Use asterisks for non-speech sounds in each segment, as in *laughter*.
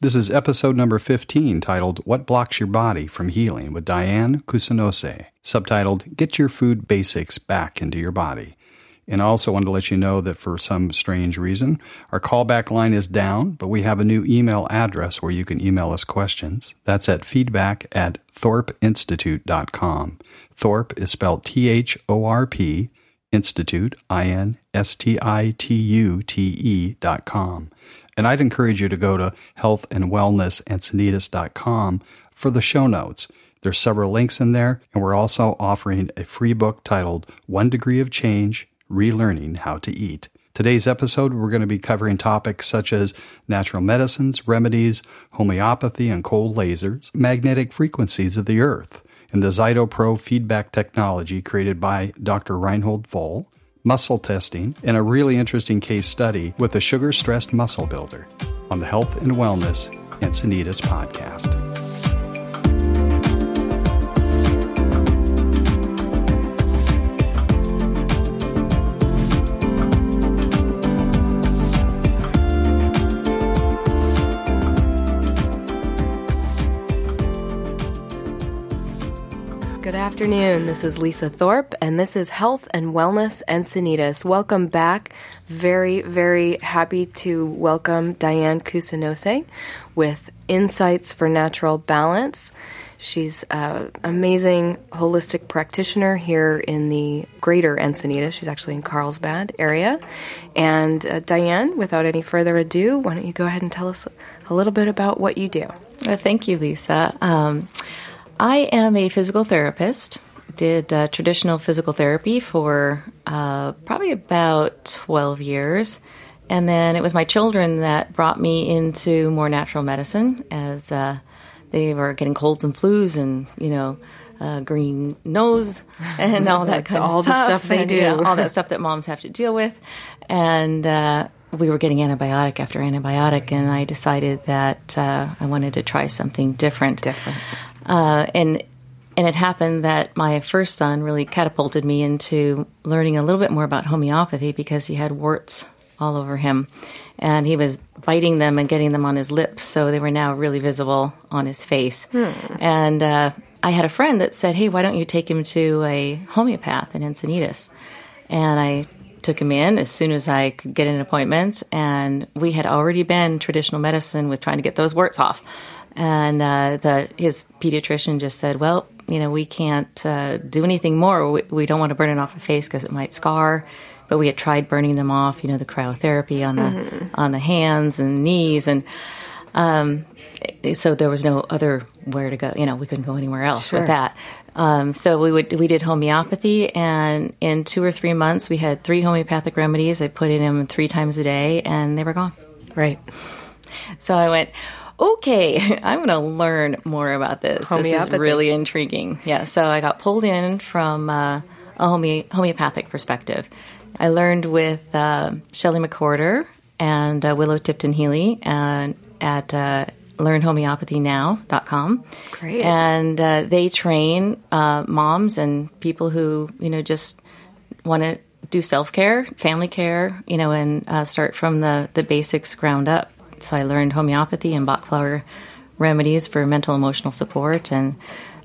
This is episode number 15 titled What Blocks Your Body from Healing with Diane Kusanose, subtitled Get Your Food Basics Back into Your Body. And I also wanted to let you know that for some strange reason, our callback line is down, but we have a new email address where you can email us questions. That's at feedback at thorpeinstitute.com. Thorpe is spelled T H O R P, Institute, I N S T I T U T E dot com. And I'd encourage you to go to healthandwellnessencinitas.com for the show notes. There's several links in there, and we're also offering a free book titled One Degree of Change Relearning How to Eat. Today's episode, we're going to be covering topics such as natural medicines, remedies, homeopathy and cold lasers, magnetic frequencies of the earth, and the ZytoPro feedback technology created by Dr. Reinhold Voll, muscle testing, and a really interesting case study with a sugar stressed muscle builder on the Health and Wellness and Encinitas podcast. Afternoon. This is Lisa Thorpe, and this is Health and Wellness Encinitas. Welcome back. Very, very happy to welcome Diane Kusanose with Insights for Natural Balance. She's an amazing holistic practitioner here in the greater Encinitas. She's actually in Carlsbad area. And uh, Diane, without any further ado, why don't you go ahead and tell us a little bit about what you do? Well, thank you, Lisa. Um, I am a physical therapist. Did uh, traditional physical therapy for uh, probably about 12 years. And then it was my children that brought me into more natural medicine as uh, they were getting colds and flus and, you know, uh, green nose *laughs* and all that kind all of stuff. the stuff they and, do. you know, all that stuff that moms have to deal with. And uh, we were getting antibiotic after antibiotic, and I decided that uh, I wanted to try something different. Different. Uh, and and it happened that my first son really catapulted me into learning a little bit more about homeopathy because he had warts all over him, and he was biting them and getting them on his lips, so they were now really visible on his face. And uh, I had a friend that said, "Hey, why don't you take him to a homeopath in Encinitas?" And I took him in as soon as I could get an appointment, and we had already been traditional medicine with trying to get those warts off. And uh, the his pediatrician just said, "Well, you know, we can't uh, do anything more. We, we don't want to burn it off the face because it might scar." But we had tried burning them off, you know, the cryotherapy on the on the hands and knees, and um, so there was no other where to go. You know, we couldn't go anywhere else Sure. with that. Um, so we would we did homeopathy, and in two or three months, we had three homeopathic remedies. I put in them three times a day, and they were gone. Right. So I went, okay, *laughs* I'm going to learn more about this. This is really intriguing. Yeah. So I got pulled in from uh, a home- homeopathic perspective. I learned with uh, Shelley McCorder and uh, Willow Tipton Healy and at uh, learnhomeopathynow.com. Great. And uh, they train uh, moms and people who, you know, just want to do self care, family care, you know, and uh, start from the, the basics ground up. So I learned homeopathy and Bach flower remedies for mental emotional support. And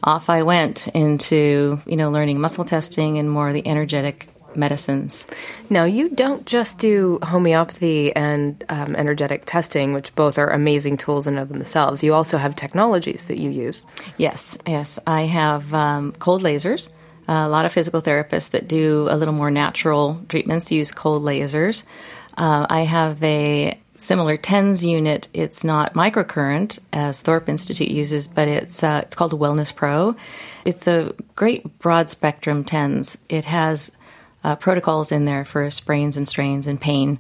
off I went into, you know, learning muscle testing and more of the energetic medicines. Now, you don't just do homeopathy and um, energetic testing, which both are amazing tools in and of themselves. You also have technologies that you use. Yes, yes. I have um, cold lasers. a lot of physical therapists that do a little more natural treatments use cold lasers. Uh, I have a similar TENS unit. It's not microcurrent as Thorpe Institute uses, but it's uh, it's called Wellness Pro. It's a great broad spectrum TENS. It has uh, protocols in there for sprains and strains and pain,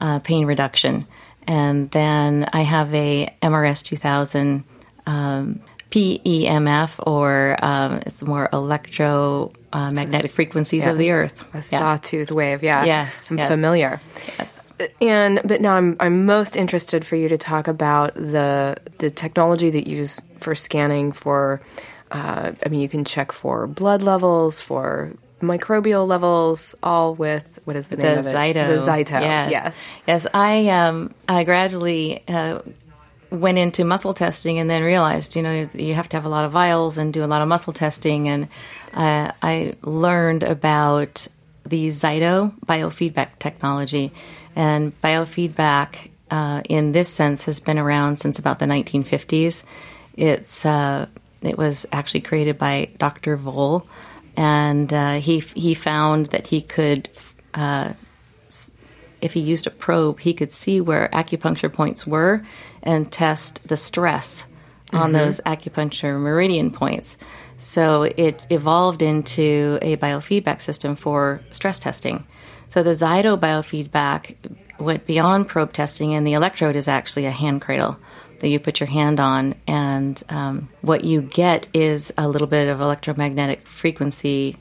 uh, pain reduction. And then I have a MRS 2000 um, PEMF, or um, it's more electromagnetic uh, magnetic frequencies of the earth. A Yeah. sawtooth wave, yeah. Yes, I'm yes. familiar. Yes. And but now I'm I'm most interested for you to talk about the the technology that you use for scanning for. Uh, I mean, you can check for blood levels, for microbial levels, all with what is the name the of it? Zyto. The Zyto. Yes. Yes. Yes. I um I gradually uh, went into muscle testing and then realized, you know, you have to have a lot of vials and do a lot of muscle testing. And uh, I learned about the Zyto biofeedback technology. And biofeedback, uh, in this sense, has been around since about the 1950s. It's uh, it was actually created by Dr. Voll, and uh, he he found that he could uh, if he used a probe, he could see where acupuncture points were and test the stress on mm-hmm. those acupuncture meridian points. So it evolved into a biofeedback system for stress testing. So the Zyto biofeedback went beyond probe testing, and the electrode is actually a hand cradle that you put your hand on, and um, what you get is a little bit of electromagnetic frequency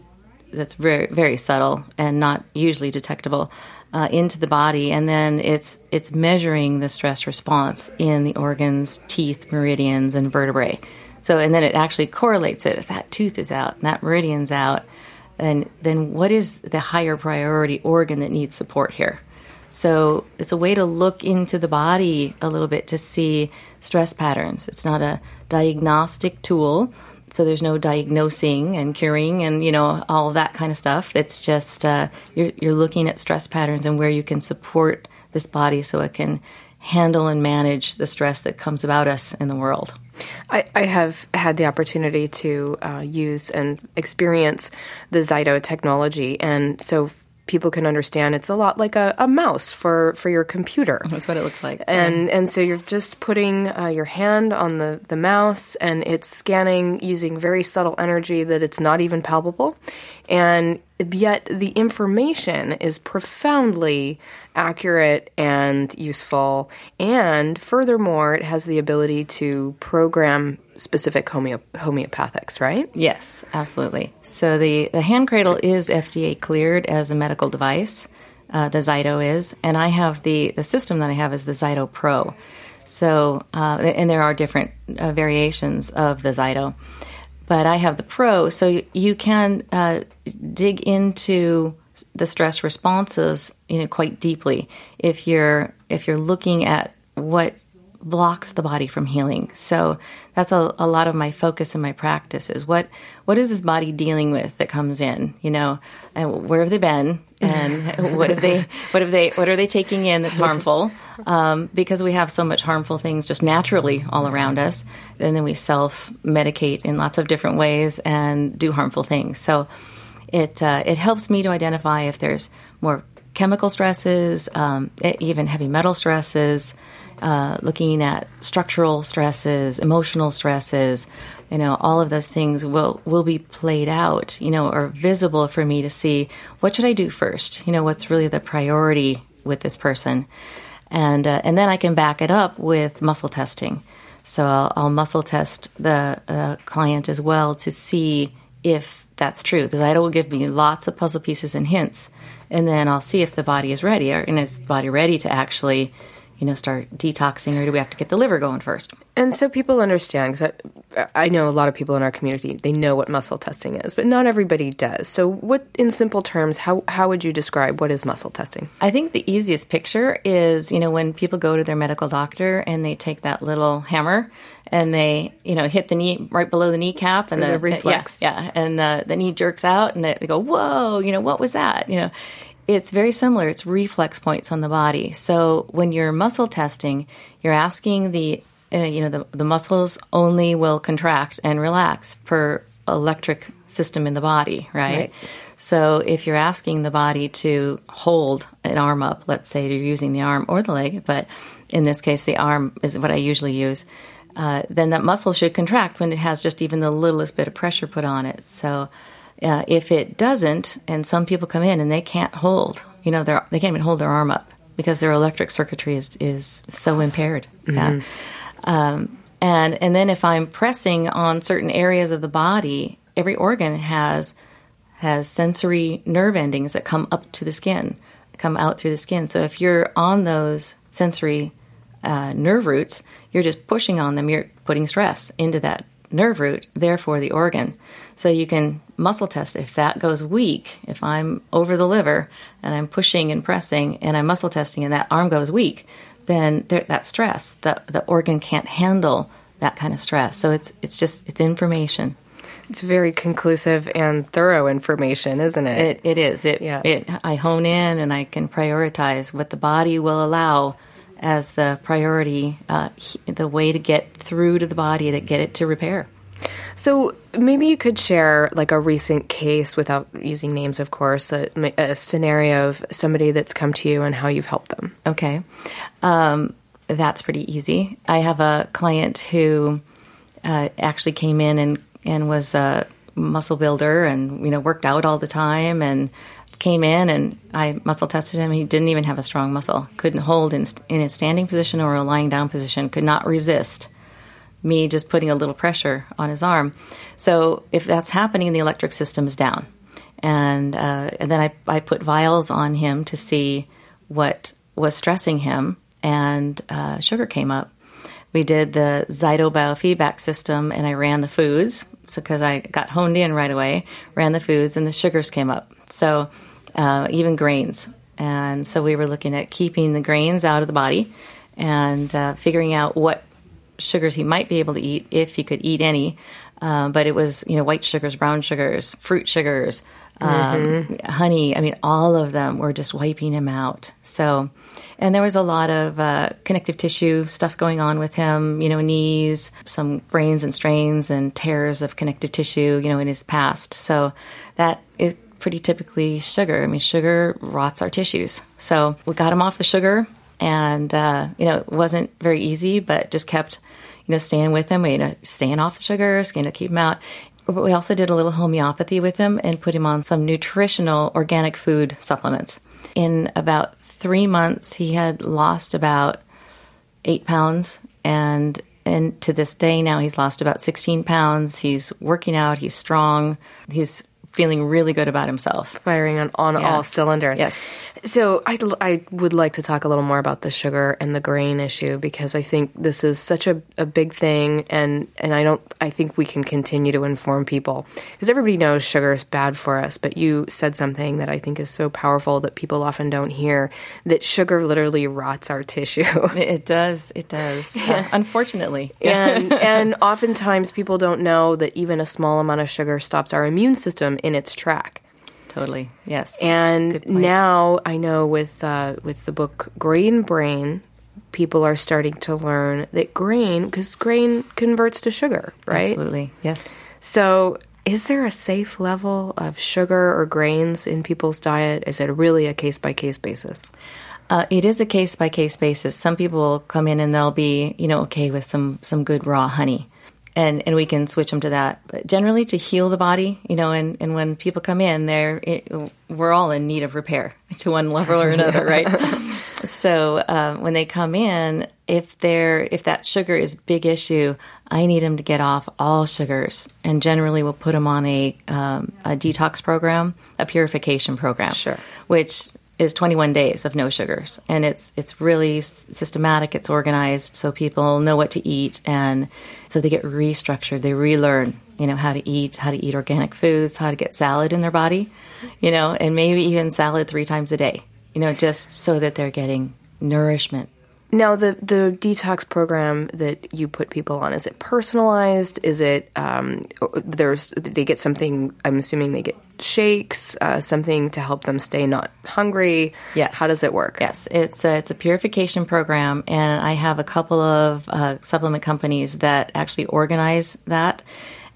that's very very subtle and not usually detectable uh, into the body, and then it's it's measuring the stress response in the organs, teeth, meridians, and vertebrae. So, and then it actually correlates it. If that tooth is out and that meridian's out, then then what is the higher priority organ that needs support here? So it's a way to look into the body a little bit to see stress patterns. It's not a diagnostic tool, so there's no diagnosing and curing and you know all that kind of stuff. It's just uh, you're you're looking at stress patterns and where you can support this body so it can handle and manage the stress that comes about us in the world. I, I have had the opportunity to uh, use and experience the Zyto technology, and so people can understand it's a lot like a, a mouse for, for your computer. That's what it looks like. And and so you're just putting uh, your hand on the, the mouse and it's scanning using very subtle energy that it's not even palpable. And yet the information is profoundly accurate and useful. And furthermore, it has the ability to program specific homeo- homeopathics, right? Yes, absolutely. So the, the hand cradle is FDA cleared as a medical device. Uh, the Zyto is, and I have the the system that I have is the Zyto Pro. So, uh, and there are different uh, variations of the Zyto, but I have the Pro, so you can uh, dig into the stress responses, you know, quite deeply if you're if you're looking at what blocks the body from healing. So that's a, a lot of my focus in my practice is what what is this body dealing with that comes in, you know, and where have they been, and *laughs* what have they what have they what are they taking in that's harmful? Um, because we have so much harmful things just naturally all around us, and then we self medicate in lots of different ways and do harmful things. So it uh, it helps me to identify if there's more chemical stresses, um, even heavy metal stresses uh, looking at structural stresses, emotional stresses, you know, all of those things will will be played out, you know, or visible for me to see what should I do first. You know, what's really the priority with this person, and uh, and then I can back it up with muscle testing. So I'll, I'll muscle test the uh, client as well to see if that's true. The Zyto will give me lots of puzzle pieces and hints, and then I'll see if the body is ready, or and is the body ready to actually you know, start detoxing, or do we have to get the liver going first? And so people understand, because I, I, know a lot of people in our community, they know what muscle testing is, but not everybody does. So, what, in simple terms, how, how would you describe what is muscle testing? I think the easiest picture is, you know, when people go to their medical doctor and they take that little hammer and they, you know, hit the knee right below the kneecap and the, the reflex. Yeah, yeah, and the, the knee jerks out and they go, whoa, you know, what was that? You know, it's very similar. It's reflex points on the body. So when you're muscle testing, you're asking the uh, you know the, the muscles only will contract and relax per electric system in the body, right? right? So if you're asking the body to hold an arm up, let's say you're using the arm or the leg, but in this case the arm is what I usually use. Uh, then that muscle should contract when it has just even the littlest bit of pressure put on it. So uh, if it doesn't, and some people come in and they can't hold, you know, they can't even hold their arm up because their electric circuitry is, is so impaired. Mm-hmm. Yeah. Um, and and then if I'm pressing on certain areas of the body, every organ has has sensory nerve endings that come up to the skin, come out through the skin. So if you're on those sensory uh, nerve roots, you're just pushing on them. You're putting stress into that nerve root, therefore the organ. So you can muscle test if that goes weak. If I'm over the liver and I'm pushing and pressing and I'm muscle testing and that arm goes weak, then there, that stress, the the organ can't handle that kind of stress. So it's it's just it's information. It's very conclusive and thorough information, isn't it? It, it is. It, Yeah. it, I hone in and I can prioritize what the body will allow as the priority, uh, he- the way to get through to the body to get it to repair. So maybe you could share like a recent case without using names, of course, a, a scenario of somebody that's come to you and how you've helped them. Okay. Um, that's pretty easy. I have a client who uh, actually came in and, and was a muscle builder and, you know, worked out all the time and came in and I muscle tested him. He didn't even have a strong muscle, couldn't hold in, in a standing position or a lying down position, could not resist me just putting a little pressure on his arm. So if that's happening, the electric system is down. And, uh, and then I, I put vials on him to see what was stressing him, and uh, sugar came up. We did the Zyto biofeedback system, and I ran the foods. So because I got honed in right away, ran the foods, and the sugars came up. So uh, even grains. And so we were looking at keeping the grains out of the body and uh, figuring out what sugars he might be able to eat if he could eat any. Uh, but it was, you know, white sugars, brown sugars, fruit sugars, um, honey. I mean, all of them were just wiping him out. So, and there was a lot of uh, connective tissue stuff going on with him, you know, knees, some brains and strains and tears of connective tissue, you know, in his past. So that is pretty typically sugar. I mean, sugar rots our tissues. So we got him off the sugar and uh, you know it wasn't very easy, but just kept you know staying with him, We, you know staying off the sugars, you know keep him out. But we also did a little homeopathy with him and put him on some nutritional organic food supplements. In about three months, he had lost about eight pounds, and and to this day now he's lost about sixteen pounds. He's working out. He's strong. He's feeling really good about himself. Firing on, on Yeah. all cylinders. Yes. So I, I would like to talk a little more about the sugar and the grain issue because I think this is such a, a big thing and, and I don't I think we can continue to inform people because everybody knows sugar is bad for us but you said something that I think is so powerful that people often don't hear that sugar literally rots our tissue *laughs* It does. It does. Uh, unfortunately. *laughs* and and oftentimes people don't know that even a small amount of sugar stops our immune system in its track Totally. Yes. And now I know with uh, with the book Grain Brain, people are starting to learn that grain, because grain converts to sugar, right? Absolutely. Yes. So, is there a safe level of sugar or grains in people's diet? Is it really a case by case basis? Uh, it is a case by case basis. Some people will come in and they'll be, you know, okay with some some good raw honey, and and we can switch them to that. But generally, to heal the body, you know, and and when people come in, they're it, we're all in need of repair *laughs* to one level or another, right? *laughs* So uh, when they come in, if they're if that sugar is big issue, I need them to get off all sugars, and generally we'll put them on a um, a detox program, a purification program, Sure. which is 21 days of no sugars, and it's it's really s- systematic. It's organized so people know what to eat, and so they get restructured. They relearn, you know, how to eat, how to eat organic foods, how to get salad in their body, you know, and maybe even salad three times a day, you know, just so that they're getting nourishment. Now, the the detox program that you put people on is it personalized? Is it um, there's they get something? I'm assuming they get shakes, uh, something to help them stay not hungry. Yes. How does it work? Yes, it's a, it's a purification program, and I have a couple of uh, supplement companies that actually organize that.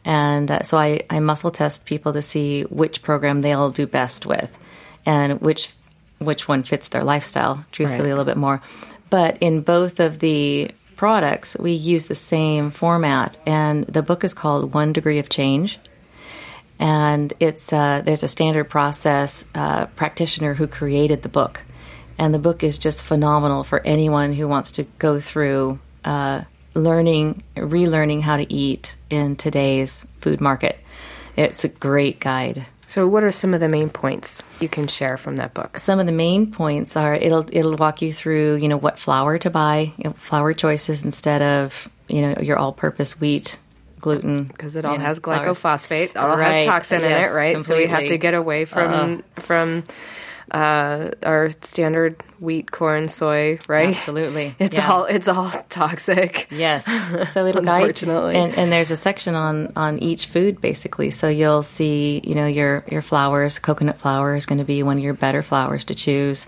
And uh, so I, I muscle test people to see which program they'll do best with, and which which one fits their lifestyle. Truthfully, Right. a little bit more. But in both of the products, we use the same format, and the book is called One Degree of Change and it's uh, there's a standard process uh, practitioner who created the book, and the book is just phenomenal for anyone who wants to go through uh, learning, relearning how to eat in today's food market. It's a great guide. So, what are some of the main points you can share from that book? Some of the main points are it'll it'll walk you through you know what flour to buy, you know, flour choices instead of you know your all-purpose wheat, gluten Because it all you know, has glyphosate, it all has Right, toxin in it, right? So we have to get away from from uh, our standard wheat, corn, soy, right? Absolutely. *laughs* It's Yeah. all it's all toxic. Yes. So *laughs* it'll guide Unfortunately. and, and there's a section on on each food basically. So you'll see, you know, your your flours, coconut flour is going to be one of your better flours to choose.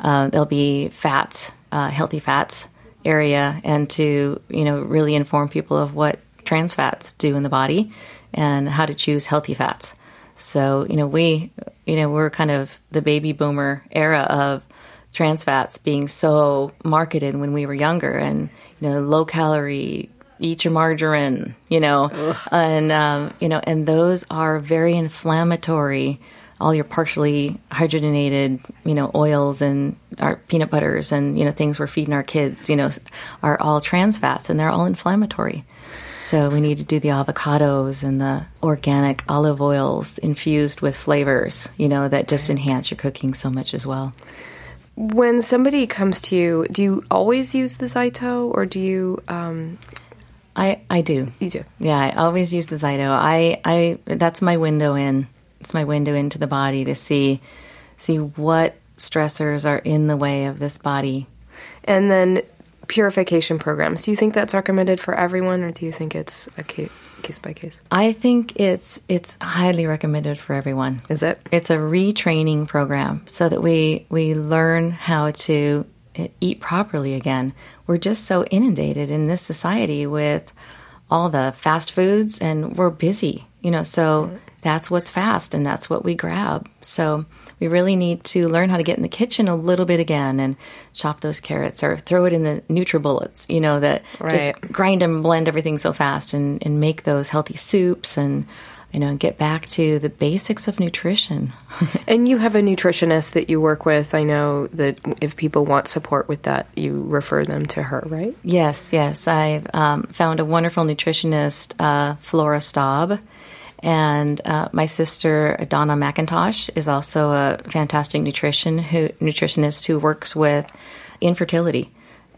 Uh, there'll be fats, uh, healthy fats area, and to you know really inform people of what trans fats do in the body and how to choose healthy fats. So you know we you know we're kind of the baby boomer era of trans fats being so marketed when we were younger and you know low calorie eat your margarine you know and um, you know and those are very inflammatory all your partially hydrogenated you know oils and our peanut butters and you know things we're feeding our kids you know are all trans fats and they're all inflammatory so we need to do the avocados and the organic olive oils infused with flavors you know that just enhance your cooking so much as well When somebody comes to you, do you always use the Zyto, or do you? Um, I, I do. you do. Yeah, I always use the Zyto. I, I that's my window in. It's my window into the body to see see what stressors are in the way of this body. And then purification programs. Do you think that's recommended for everyone, or do you think it's a case, case by case? I think it's it's highly recommended for everyone. Is it? It's a retraining program so that we we learn how to eat properly again. We're just so inundated in this society with all the fast foods and we're busy, you know, so mm-hmm. That's what's fast and that's what we grab. So we really need to learn how to get in the kitchen a little bit again and chop those carrots or throw it in the NutriBullets, you know, that just grind and blend everything so fast and, and make those healthy soups and you know, get back to the basics of nutrition. *laughs* And you have a nutritionist that you work with. I know that if people want support with that, you refer them to her, right? yes, yes. I've um, found a wonderful nutritionist, uh, Flora Staub. And uh, my sister, Donna McIntosh, is also a fantastic nutrition who, nutritionist who works with infertility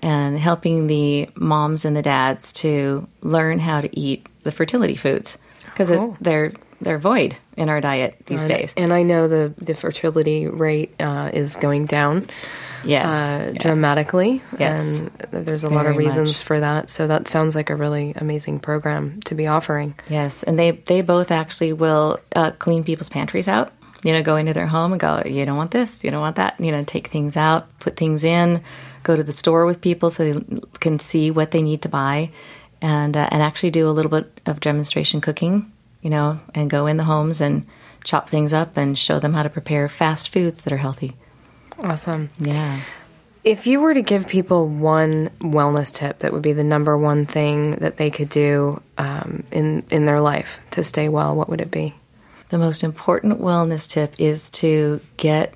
and helping the moms and the dads to learn how to eat the fertility foods because they're they're void in our diet these And- days. And I know the, the fertility rate uh, is going down Yes, uh, yeah. dramatically. Yes. And there's a lot of reasons much. for that. So that sounds like a really amazing program to be offering. Yes, and they they both actually will uh, clean people's pantries out. You know, go into their home and go, you don't want this, you don't want that. You know, take things out, put things in, go to the store with people so they can see what they need to buy, and uh, and actually do a little bit of demonstration cooking. You know, and go in the homes and chop things up and show them how to prepare fast foods that are healthy. Awesome. Yeah. If you were to give people one wellness tip that would be the number one thing that they could do um, in in their life to stay well, what would it be? The most important wellness tip is to get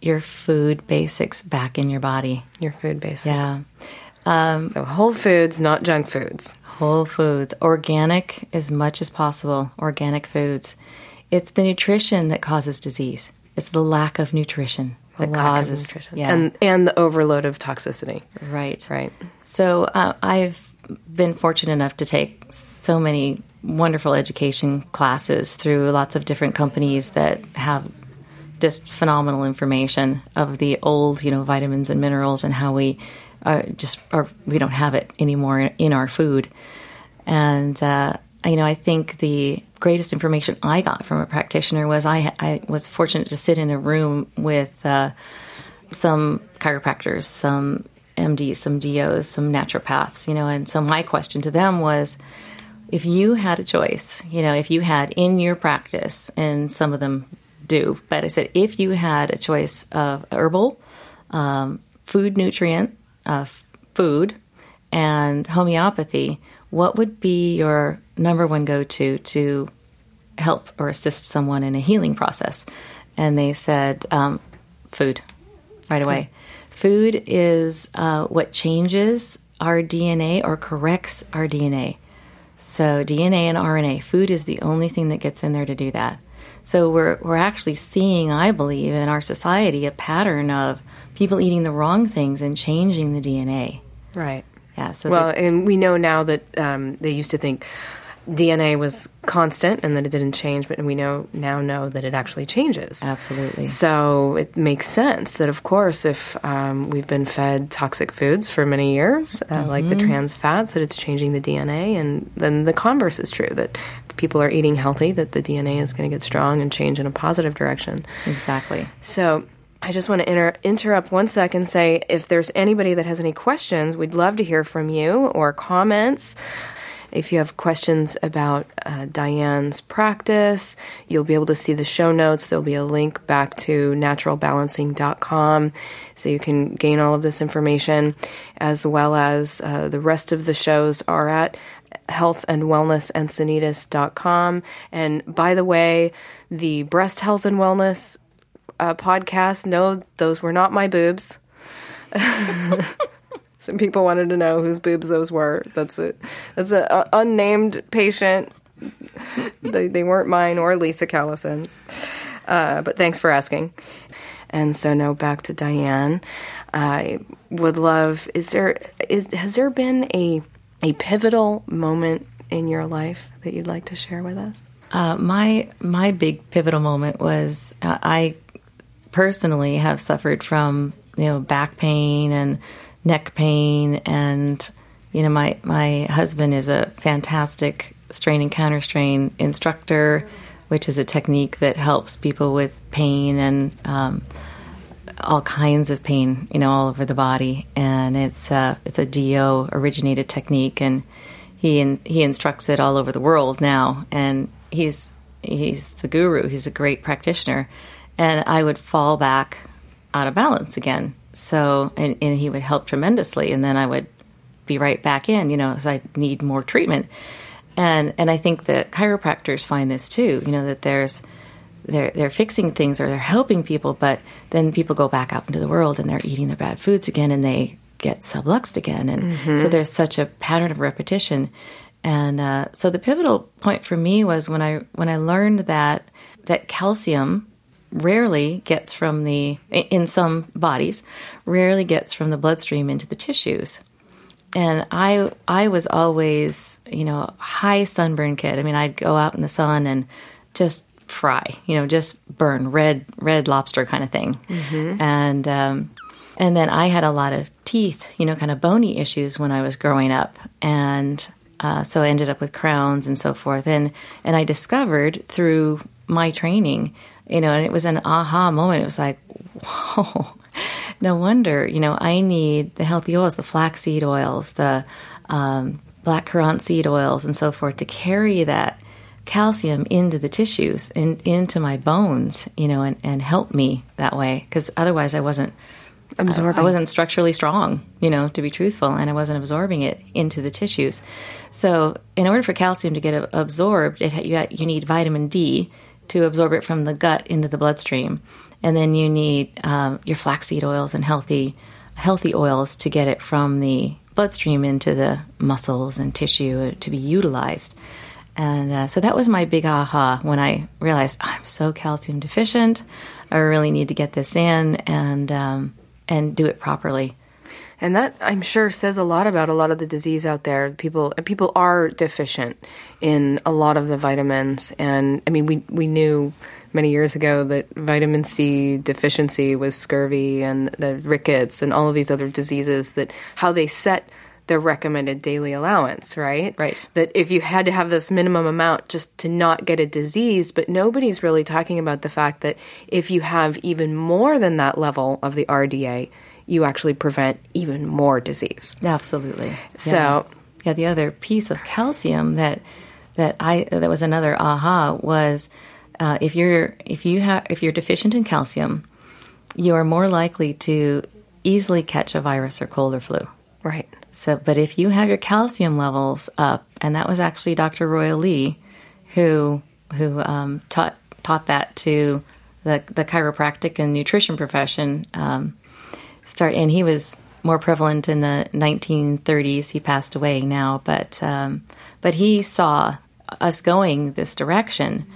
your food basics back in your body. Your food basics. Yeah. So whole foods, not junk foods. Whole foods, organic as much as possible, organic foods. It's the nutrition that causes disease. It's the lack of nutrition that causes nutrition. Yeah, And and the overload of toxicity. right, Right. So uh, I've been fortunate enough to take so many wonderful education classes through lots of different companies that have just phenomenal information of the old, you know, vitamins and minerals and how we uh, just are we don't have it anymore in our food. And uh, you know, I think the greatest information I got from a practitioner was I I was fortunate to sit in a room with. Uh, some chiropractors, some MDs, some DOs, some naturopaths, you know, and so my question to them was if you had a choice, you know, if you had in your practice, and some of them do, but I said if you had a choice of herbal, um, food nutrient, uh, food, and homeopathy, what would be your number one go to to help or assist someone in a healing process? And they said, um, food, right away. Food is uh, what changes our DNA or corrects our DNA. So DNA and RNA, food is the only thing that gets in there to do that. So we're we're actually seeing, I believe, in our society a pattern of people eating the wrong things and changing the DNA. Right. Yeah. So Well, and we know now that um, they used to think DNA was constant and that it didn't change, but we know now know that it actually changes. Absolutely. So it makes sense that, of course, if um, we've been fed toxic foods for many years, uh, mm-hmm. like the trans fats, that it's changing the DNA, and then the converse is true that people are eating healthy, that the DNA is going to get strong and change in a positive direction. Exactly. So I just want to inter- interrupt one second. Say if there's anybody that has any questions, we'd love to hear from you or comments. If you have questions about uh, Diane's practice, you'll be able to see the show notes. There'll be a link back to naturalbalancing.com so you can gain all of this information, as well as uh, the rest of the shows are at health and And by the way, the breast health and wellness uh, podcast, no, those were not my boobs. *laughs* Some people wanted to know whose boobs those were. That's a that's a, a unnamed patient. they, they weren't mine or Lisa Callison's. Uh, but thanks for asking. And so now back to Diane. I would love. Is there is has there been a a pivotal moment in your life that you'd like to share with us? Uh, my my big pivotal moment was uh, I personally have suffered from you know back pain and neck pain and you know my my husband is a fantastic strain and counter strain instructor which is a technique that helps people with pain and um, all kinds of pain you know all over the body. And it's uh, it's a DO originated technique and he in, he instructs it all over the world now. And he's he's the guru. He's a great practitioner. And I would fall back out of balance again. So, and, and he would help tremendously, and then I would be right back in, you know, as I need more treatment. And and I think the chiropractors find this too, you know, that there's they're they're fixing things or they're helping people, but then people go back out into the world and they're eating their bad foods again, and they get subluxed again, and mm-hmm. so there's such a pattern of repetition. And uh, so the pivotal point for me was when I when I learned that that calcium rarely gets from the in some bodies rarely gets from the bloodstream into the tissues. And i i was always you know a high sunburn kid. I mean i'd go out in the sun and just fry you know just burn red red lobster kind of thing. Mm-hmm. and um, and then i had a lot of teeth you know kind of bony issues when i was growing up. And uh, so i ended up with crowns and so forth. And and i discovered through my training you know, and it was an aha moment. It was like, *laughs* whoa, no wonder, you know, I need the healthy oils, the flaxseed oils, the um, black currant seed oils, and so forth to carry that calcium into the tissues and into my bones, you know, and, and help me that way. Because otherwise, I wasn't. Absorbing. I wasn't structurally strong, you know, to be truthful, and I wasn't absorbing it into the tissues. So, in order for calcium to get absorbed, it, you, you need vitamin D, to absorb it from the gut into the bloodstream. And then you need um, your flaxseed oils and healthy healthy oils to get it from the bloodstream into the muscles and tissue to be utilized. And uh, so that was my big aha when I realized I'm so calcium deficient. I really need to get this in and um, and do it properly. And that I'm sure says a lot about a lot of the disease out there. People people are deficient in a lot of the vitamins, and I mean we we knew many years ago that vitamin C deficiency was scurvy and the rickets and all of these other diseases. That how they set the recommended daily allowance, right? Right. That if you had to have this minimum amount just to not get a disease, but nobody's really talking about the fact that if you have even more than that level of the RDA, you actually prevent even more disease. Absolutely. So, yeah, yeah the other piece of calcium that that I that was another aha was uh, if you're if you have if you're deficient in calcium, you are more likely to easily catch a virus or cold or flu. Right. So, but if you have your calcium levels up, and that was actually Dr. Royal Lee, who who um, taught taught that to the the chiropractic and nutrition profession. Um, start, and he was more prevalent in the 1930s. He passed away now, but um, but he saw us going this direction.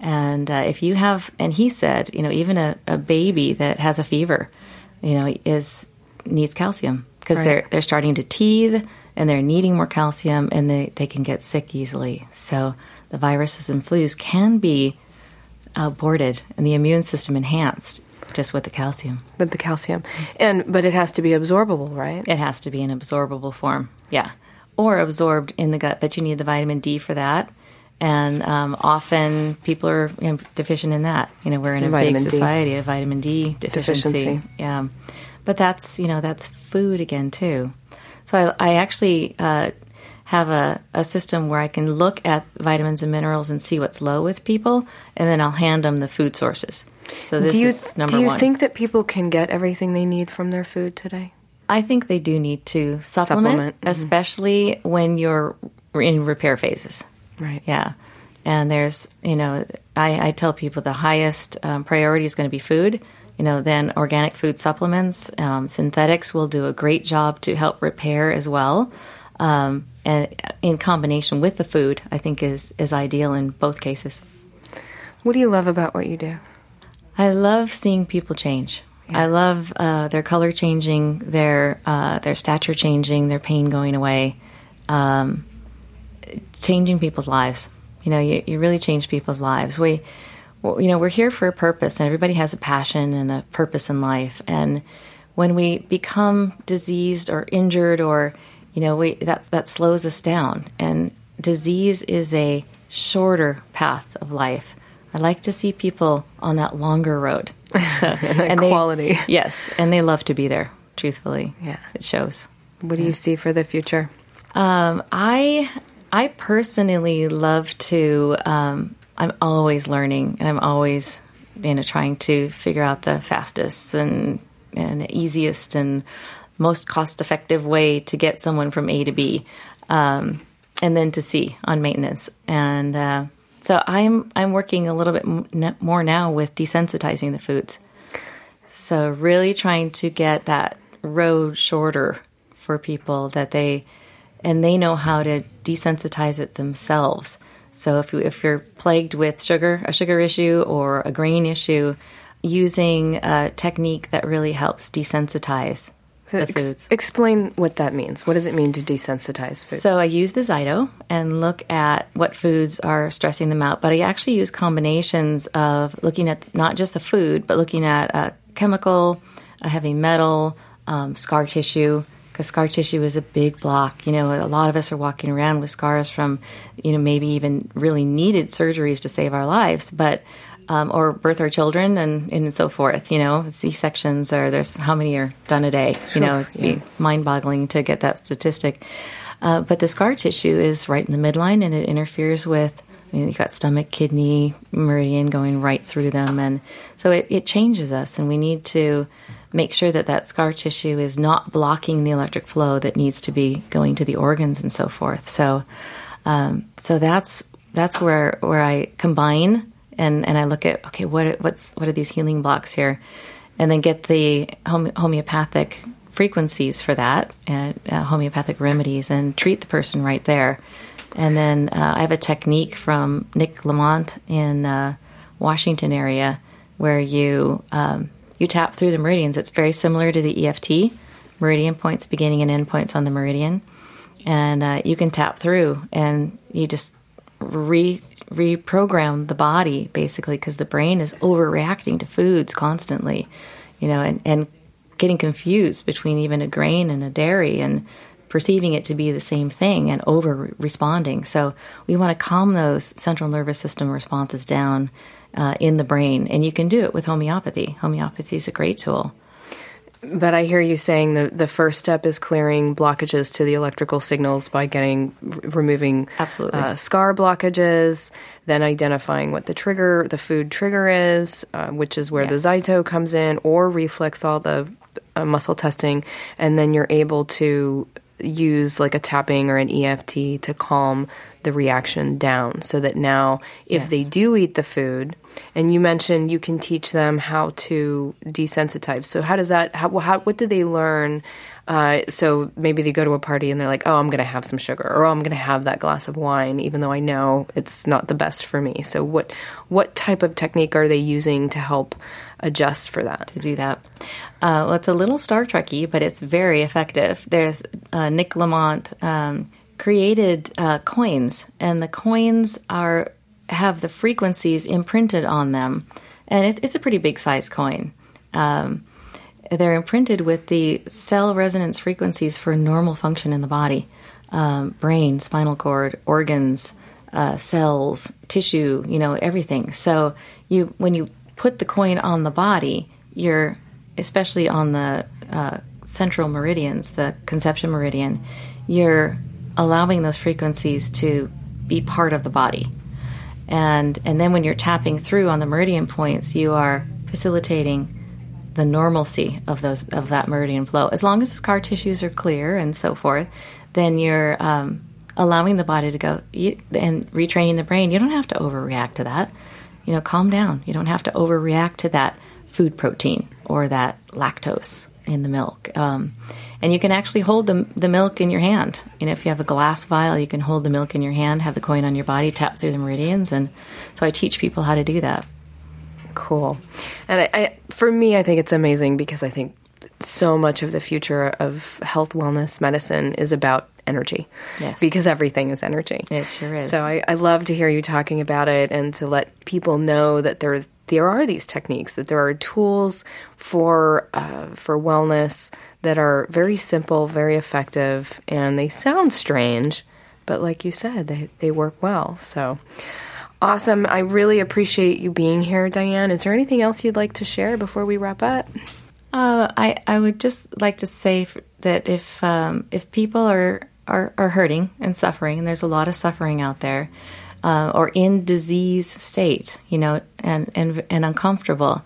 And uh, if you have, and he said, you know, even a, a baby that has a fever, you know, is needs calcium because right. they're they're starting to teeth and they're needing more calcium and they, they can get sick easily. So the viruses and flus can be aborted and the immune system enhanced just with the calcium. With the calcium. And but it has to be absorbable, right? It has to be in absorbable form. Yeah. Or absorbed in the gut, but you need the vitamin D for that. And um, often people are you know, deficient in that. You know, we're in a Vitamin big D. society of vitamin D deficiency. Deficiency. Yeah. But that's, you know, that's food again, too. So I, I actually uh, have a, a system where I can look at vitamins and minerals and see what's low with people, and then I'll hand them the food sources. So this do you, is number do you one. think that people can get everything they need from their food today? I think they do need to supplement, Supplement, mhm. especially when you're in repair phases. Right. Yeah. And there's, you know, I, I tell people the highest um, priority is going to be food. You know, then organic food supplements, um, synthetics will do a great job to help repair as well. Um, and in combination with the food, I think is is ideal in both cases. What do you love about what you do? I love seeing people change. I love uh, their color changing, their uh, their stature changing, their pain going away, um, changing people's lives. You know, you, you really change people's lives. We, well, you know, we're here for a purpose, and everybody has a passion and a purpose in life. And when we become diseased or injured, or you know, we that that slows us down. And disease is a shorter path of life. I like to see people on that longer road. *laughs* So, And they- quality. yes, and they love to be there. Truthfully, Yeah. it shows. What do you see for the future? Um, I I personally love to. Um, I'm always learning, and I'm always you know trying to figure out the fastest and and easiest and most cost effective way to get someone from A to B, um, and then to C on maintenance. And uh, so I'm I'm working a little bit more now with desensitizing the foods. So really trying to get that road shorter for people that they and they know how to desensitize it themselves. So if you, if you're plagued with sugar, a sugar issue or a grain issue, using a technique that really helps desensitize So the ex- foods. explain what that means. What does it mean to desensitize food? So I use the Zyto and look at what foods are stressing them out, but I actually use combinations of looking at not just the food, but looking at uh, chemical, a heavy metal, um, scar tissue, because scar tissue is a big block. You know, a lot of us are walking around with scars from, you know, maybe even really needed surgeries to save our lives, but um, or birth our children and, and so forth. You know, C sections or there's how many are done a day. You know, it's be mind boggling to get that statistic. Uh, but the scar tissue is right in the midline and it interferes with. I mean, you've got stomach, kidney, meridian going right through them, and so it, it changes us, and we need to make sure that that scar tissue is not blocking the electric flow that needs to be going to the organs and so forth. So, um, so that's that's where where I combine and and I look at okay, what what's what are these healing blocks here, and then get the home, homeopathic frequencies for that and uh, homeopathic remedies and treat the person right there. And then uh, I have a technique from Nick Lamont in uh, Washington area where you um, you tap through the meridians. It's very similar to the EFT meridian points, beginning and end points on the meridian, and uh, you can tap through and you just re reprogram the body basically because the brain is overreacting to foods constantly, you know, and and getting confused between even a grain and a dairy and perceiving it to be the same thing and over responding. So we want to calm those central nervous system responses down uh, in the brain, and you can do it with homeopathy. Homeopathy is a great tool. But I hear you saying the the first step is clearing blockages to the electrical signals by getting r- removing Absolutely. uh, scar blockages, then identifying what the trigger, the food trigger is, uh, which is where Yes. the Zyto comes in, or reflex all the uh, muscle testing, and then you're able to use like a tapping or an EFT to calm the reaction down, so that now if Yes. they do eat the food, and you mentioned you can teach them how to desensitize. So how does that? How, how what do they learn Uh, so maybe they go to a party and they're like, oh, I'm going to have some sugar or oh, I'm going to have that glass of wine, even though I know it's not the best for me. So what what type of technique are they using to help adjust for that? To do that. Uh, well, it's a little Star Trekky, but it's very effective. There's uh, Nick Lamont um, created uh, coins, and the coins are have the frequencies imprinted on them, and it's, it's a pretty big size coin. Um, they're imprinted with the cell resonance frequencies for normal function in the body um, brain, spinal cord, organs, uh, cells, tissue, you know, everything. So you when you put the coin on the body, you're especially on the uh, central meridians, the conception meridian, you're allowing those frequencies to be part of the body. And and then when you're tapping through on the meridian points, you are facilitating the normalcy of those of that meridian flow. As long as scar tissues are clear and so forth, then you're um, allowing the body to go you, and retraining the brain. You don't have to overreact to that. You know, calm down. You don't have to overreact to that food protein or that lactose in the milk. Um, and you can actually hold the, the milk in your hand. You know, if you have a glass vial, you can hold the milk in your hand, have the coin on your body, tap through the meridians. And so I teach people how to do that. Cool. And I, I, for me, I think it's amazing because I think so much of the future of health, wellness, medicine is about energy. Yes. Because everything is energy. It sure is. So I, I love to hear you talking about it and to let people know that there there are these techniques, that there are tools for uh, for wellness that are very simple, very effective, and they sound strange, but like you said, they, they work well. So Awesome. I really appreciate you being here, Diane. Is there anything else you'd like to share before we wrap up? Uh, I I would just like to say that if um, if people are, are are hurting and suffering, and there's a lot of suffering out there, uh, or in disease state, you know, and and and uncomfortable,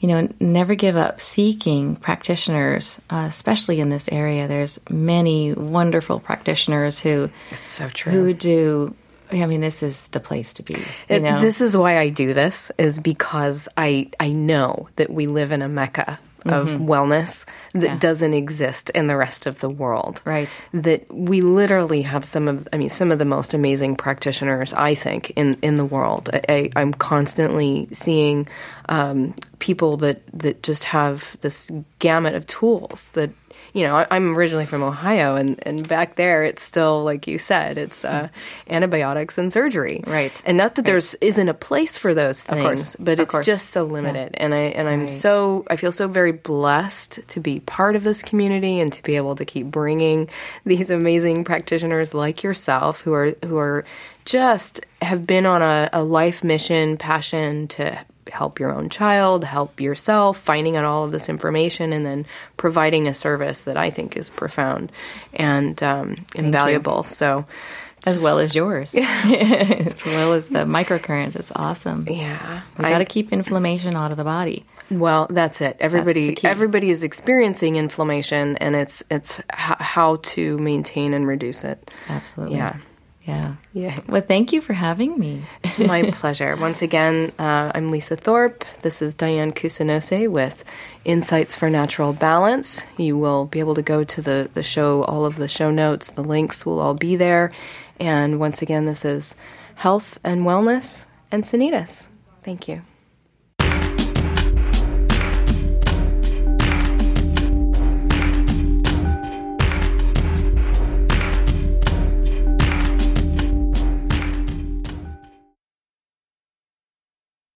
you know, never give up seeking practitioners, uh, especially in this area. There's many wonderful practitioners who it's so true who do I mean, this is the place to be. You know? This is why I do this, is because I I know that we live in a mecca of mm-hmm. wellness that yeah. doesn't exist in the rest of the world. Right. That we literally have some of, I mean, some of the most amazing practitioners, I think, in, in the world. I, am constantly seeing um, people that, that just have this gamut of tools that you know, I'm originally from Ohio, and, and back there, it's still like you said, it's uh, antibiotics and surgery, right? And not that right. there's isn't a place for those things, but it's course. just so limited. Yeah. And I and I'm right. so I feel so very blessed to be part of this community and to be able to keep bringing these amazing practitioners like yourself, who are who are just have been on a, a life mission, passion to help your own child, help yourself, finding out all of this information, and then providing a service that I think is profound and um, invaluable. You. So, as well as yours, *laughs* as well as the microcurrent is awesome. Yeah, we got to keep inflammation out of the body. Well, that's it. Everybody, that's everybody is experiencing inflammation, and it's it's h- how to maintain and reduce it. Absolutely. Yeah. Yeah. Yeah. Well, thank you for having me. it's my *laughs* pleasure. Once again, uh, I'm Lisa Thorpe. This is Diane Kusanose with Insights for Natural Balance. You will be able to go to the, the show, all of the show notes, the links will all be there. And once again, this is Health and Wellness and Sanitas. Thank you.